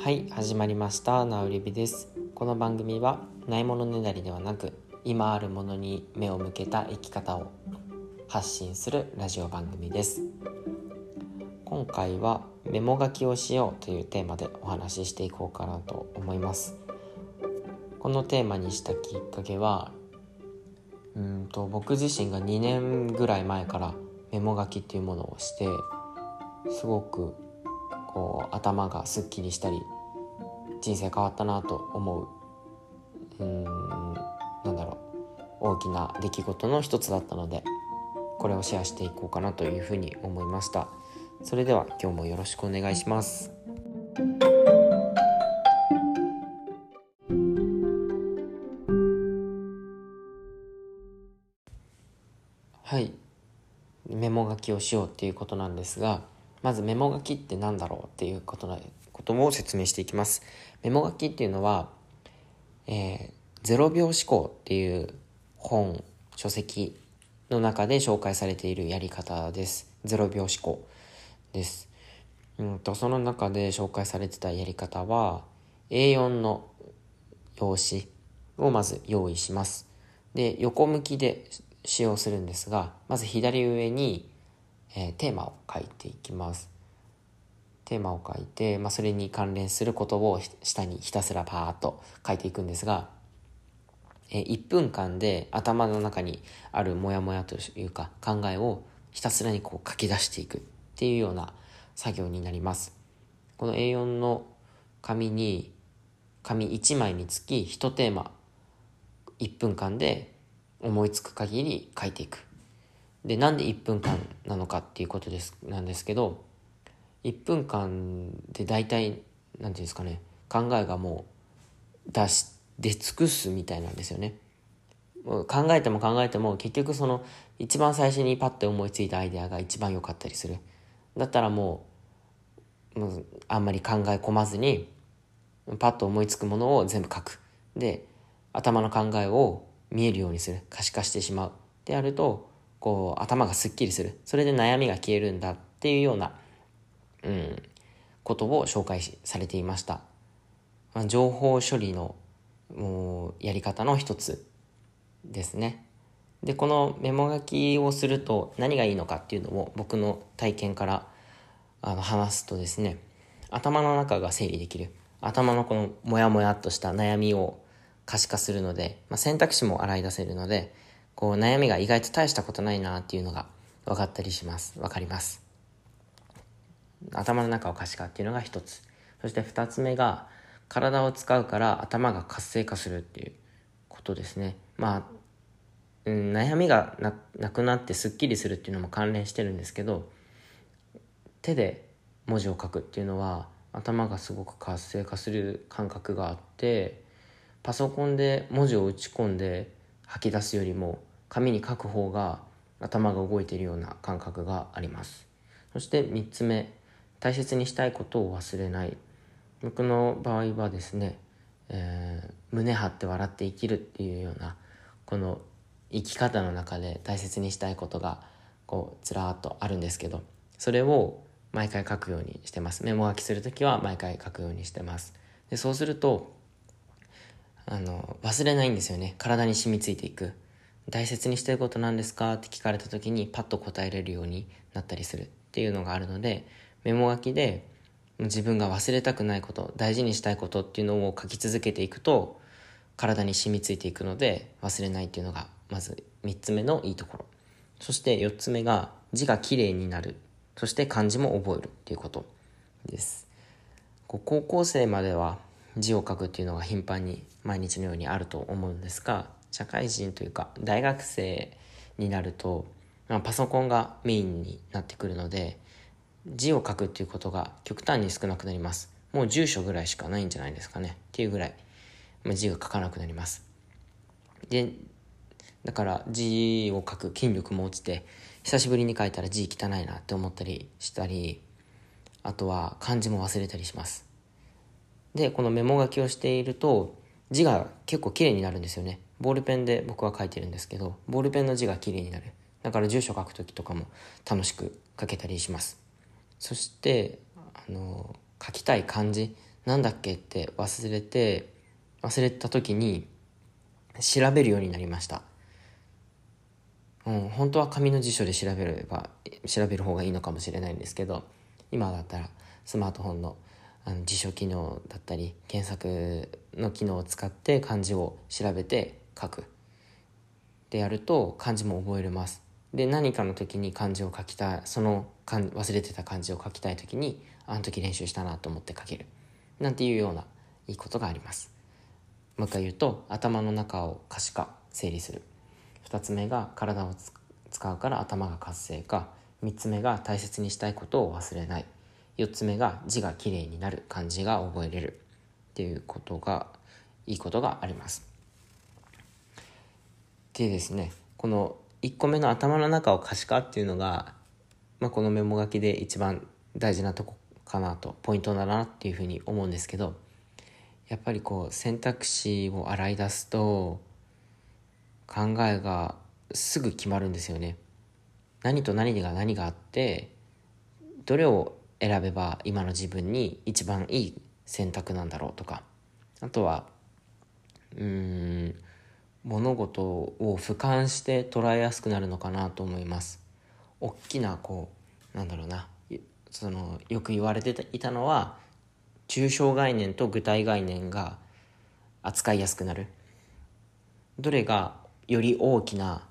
はい始まりました。なうりびです。この番組はないものねだりではなく今あるものに目を向けた生き方を発信するラジオ番組です。今回はメモ書きをしようというテーマでお話ししていこうかなと思います。このテーマにしたきっかけはうんと僕自身が2年ぐらい前からメモ書きっていうものをしてすごくこう頭がすっきりしたり人生変わったなと思ううんなんだろう大きな出来事の一つだったのでこれをシェアしていこうかなというふうに思いました。それでは今日もよろしくお願いします。はい。メモ書きをしようっていうことなんですがまずメモ書きって何だろうっていうことなことを説明していきます。メモ書きっていうのは、えー、0秒思考っていう本書籍の中で紹介されているやり方です。0秒思考です。うんとその中で紹介されてたやり方は A4 の用紙をまず用意します。で横向きで使用するんですがまず左上に、えー、テーマを書いていきます。テーマを書いて、まあ、それに関連することを下にひたすらパーッと書いていくんですが、えー、1分間で頭の中にあるモヤモヤというか考えをひたすらにこう書き出していくっていうような作業になります。この A4 の紙に紙1枚につき1テーマ1分間で思いつく限り書いていく。でなんで1分間なのかっていうことですなんですけど1分間で大体何て言うんですかね考えがもう出し出尽くすみたいなんですよね。考えても考えても結局その一番最初にパッて思いついたアイデアが一番良かったりする。だったらもうもうあんまり考え込まずにパッと思いつくものを全部書く。で頭の考えを見えるようにする。可視化してしまう。でやるとこう頭がすっきりする。それで悩みが消えるんだっていうような、うん、ことを紹介されていました、まあ、情報処理のもうやり方の一つですね。でこのメモ書きをすると何がいいのかっていうのを僕の体験からあの話すとですね頭の中が整理できる。頭のこのモヤモヤっとした悩みを可視化するので、まあ、選択肢も洗い出せるので、こう悩みが意外と大したことないなっていうのが分かったりします。分かります。頭の中を可視化っていうのが一つ。そして二つ目が、体を使うから頭が活性化するっていうことですね。まあ、うん、悩みがなくなってすっきりするっていうのも関連してるんですけど、手で文字を書くっていうのは頭がすごく活性化する感覚があってパソコンで文字を打ち込んで吐き出すよりも紙に書く方が頭が動いているような感覚がありますそして3つ目大切にしたいことを忘れない僕の場合はですね、えー、胸張って笑って生きるっていうようなこの生き方の中で大切にしたいことがこうずらーっとあるんですけどそれを毎回書くようにしてますメモ書きする時は毎回書くようにしてますでそうするとあの、忘れないんですよね。体に染みついていく。大切にしてることなんですか？って聞かれた時にパッと答えれるようになったりするっていうのがあるので、メモ書きで自分が忘れたくないこと、大事にしたいことっていうのを書き続けていくと、体に染みついていくので忘れないっていうのがまず3つ目のいいところ。そして4つ目が字がきれいになる。そして漢字も覚えるっていうことです。高校生までは字を書くっていうのが頻繁に毎日のようにあると思うんですが社会人というか大学生になると、まあ、パソコンがメインになってくるので字を書くっていうことが極端に少なくなります。もう住所ぐらいしかないんじゃないですかね。っていうぐらい、まあ、字が書かなくなります。でだから字を書く筋力も落ちて久しぶりに書いたら字汚いなって思ったりしたりあとは漢字も忘れたりします。でこのメモ書きをしていると字が結構綺麗になるんですよね。ボールペンで僕は書いてるんですけどボールペンの字が綺麗になる。だから住所書く時とかも楽しく書けたりします。そしてあの書きたい漢字なんだっけって忘れて忘れた時に調べるようになりました。うん、本当は紙の辞書で調べれば調べる方がいいのかもしれないんですけど今だったらスマートフォンのあの辞書機能だったり検索の機能を使って漢字を調べて書く。でやると漢字も覚えれます。で何かの時に漢字を書きたいその忘れてた漢字を書きたい時にあの時練習したなと思って書ける。なんていうようないいことがあります。もう一回言うと頭の中を可視化整理する。2つ目が体を使うから頭が活性化。3つ目が大切にしたいことを忘れない。4つ目が字がきれいになる。漢字が覚えれる。っていうことがいいことがあります。でですねこの1個目の頭の中を可視化っていうのが、まあ、このメモ書きで一番大事なとこかなとポイントだなっていうふうに思うんですけどやっぱりこう選択肢を洗い出すと考えがすぐ決まるんですよね。何と何が何があってどれを選べば今の自分に一番いい選択なんだろうとかあとはうん物事を俯瞰して捉えやすくなるのかなと思います。大きなこうなんだろうな。そのよく言われていたのは抽象概念と具体概念が扱いやすくなる。どれがより大きな、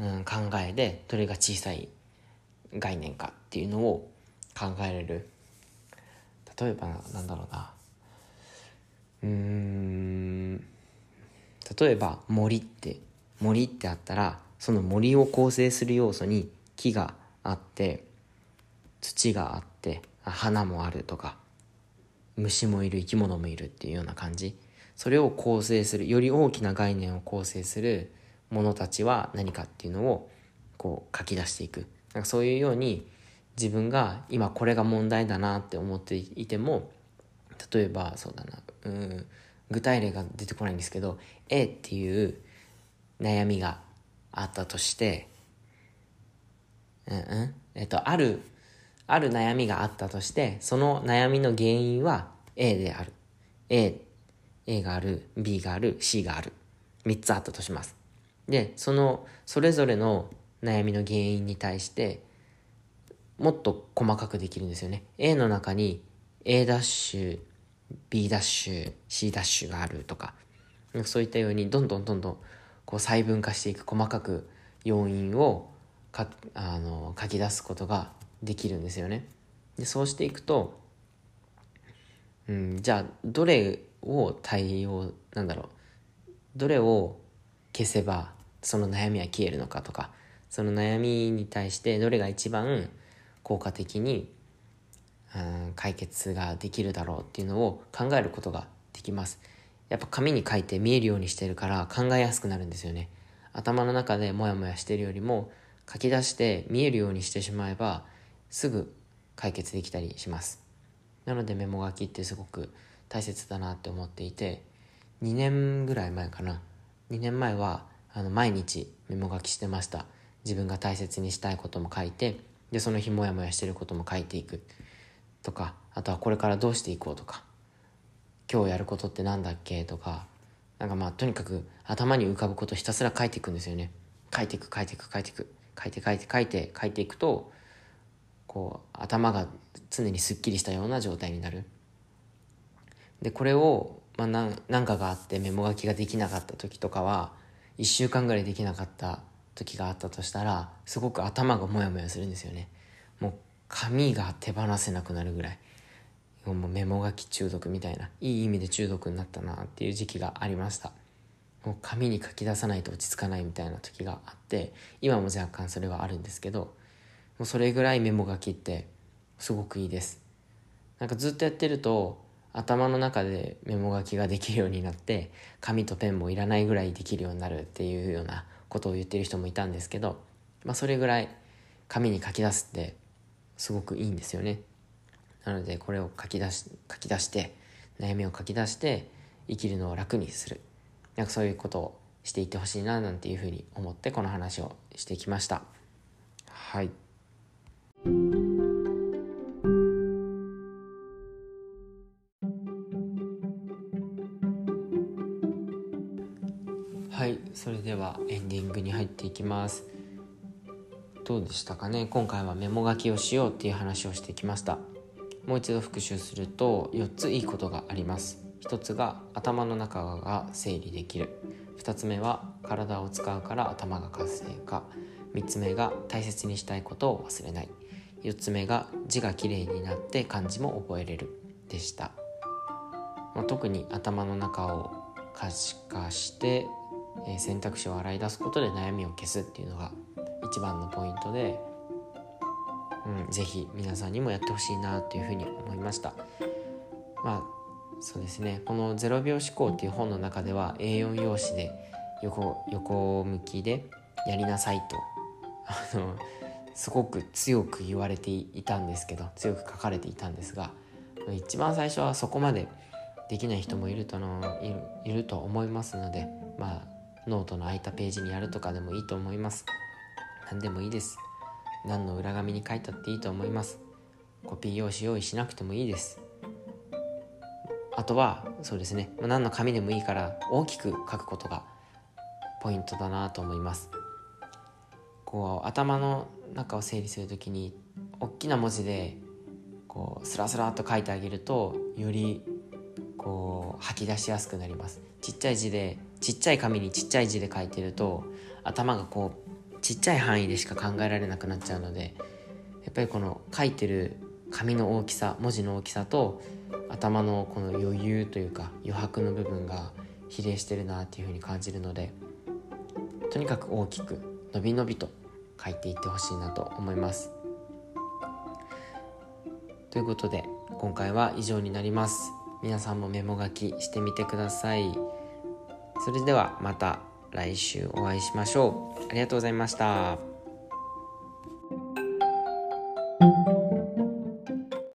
うん、考えでどれが小さい概念かっていうのを考えれる。例えばなんだろうな。うん。例えば森って森ってあったらその森を構成する要素に木があって土があって花もあるとか虫もいる生き物もいるっていうような感じ。それを構成するより大きな概念を構成するものたちは何かっていうのをこう書き出していく。なんかそういうように自分が今これが問題だなって思っていても例えばそうだなうん具体例が出てこないんですけど A っていう悩みがあったとしてうんうんえっとあるある悩みがあったとしてその悩みの原因は A である。A A がある B がある C がある。3つあったとします。でそのそれぞれの悩みの原因に対してもっと細かくできるんですよね。A の中に A ダッシュ B ダッシュ C ダッシュがあるとかそういったようにどんどんどんどんこう細分化していく細かく要因をかあの書き出すことができるんですよね。でそうしていくと、うん、じゃあどれを対応なんだろうどれを消せばその悩みは消えるのかとかその悩みに対してどれが一番効果的に、うん、解決ができるだろうっていうのを考えることができます。やっぱ紙に書いて見えるようにしてるから考えやすくなるんですよね。頭の中でモヤモヤしてるよりも書き出して見えるようにしてしまえばすぐ解決できたりします。なのでメモ書きってすごく大切だなって思っていて2年ぐらい前かな。2年前はあの毎日メモ書きしてました。自分が大切にしたいことも書いてでその日モヤモヤしてることも書いていく。とかあとはこれからどうしていこうとか今日やることって何だっけ？とかなんかまあとにかく頭に浮かぶことひたすら書いていくんですよね。書いていく書いていく書いていく。書いて書いて書いて書いていくとこう頭が常にすっきりしたような状態になる。でこれを、まあ、なんかがあってメモ書きができなかった時とかは1週間ぐらいできなかった時があったとしたらすごく頭がモヤモヤするんですよね。もう紙が手放せなくなるぐらい。もうメモ書き中毒みたいな。いい意味で中毒になったなっていう時期がありました。もう紙に書き出さないと落ち着かないみたいな時があって今も若干それはあるんですけどもうそれぐらいメモ書きってすごくいいです。なんかずっとやってると頭の中でメモ書きができるようになって紙とペンもいらないぐらいできるようになるっていうようなことを言ってる人もいたんですけど、まあ、それぐらい紙に書き出すってすごくいいんですよね。なのでこれを書き出し書き出して悩みを書き出して生きるのを楽にする。なんかそういうことをしていってほしいななんていうふうに思ってこの話をしてきました。はい。はい。それではエンディングに入っていきます。どうでしたかね？今回はメモ書きをしようっていう話をしてきました。もう一度復習すると4ついいことがあります。1つが頭の中が整理できる。2つ目は体を使うから頭が活性化。3つ目が大切にしたいことを忘れない。4つ目が字がきれいになって漢字も覚えれる。でした、まあ、特に頭の中を可視化して、えー、選択肢を洗い出すことで悩みを消すっていうのが一番のポイントで、うん、ぜひ皆さんにもやってほしいなというふうに思いました。まあそうですね。この「0秒思考」っていう本の中では A4 用紙で横横向きでやりなさいとあのすごく強く言われていたんですけど強く書かれていたんですが一番最初はそこまでできない人もいるとのいると思いますのでまあノートの空いたページにやるとかでもいいと思います。何でもいいです。何の裏紙に書いたっていいと思います。コピー用紙用意しなくてもいいです。あとはそうですね。何の紙でもいいから大きく書くことがポイントだなと思います。こう頭の中を整理する時に大きな文字でこうスラスラっと書いてあげるとよりこう吐き出しやすくなります。ちっちゃい字でちっちゃい紙にちっちゃい字で書いてると頭がこうちっちゃい範囲でしか考えられなくなっちゃうのでやっぱりこの書いてる紙の大きさ文字の大きさと頭のこの余裕というか余白の部分が比例してるなっていうふうに感じるのでとにかく大きく伸び伸びと書いていってほしいなと思います。ということで今回は以上になります。皆さんもメモ書きしてみてください。それではまた。来週お会いしましょう。ありがとうございました。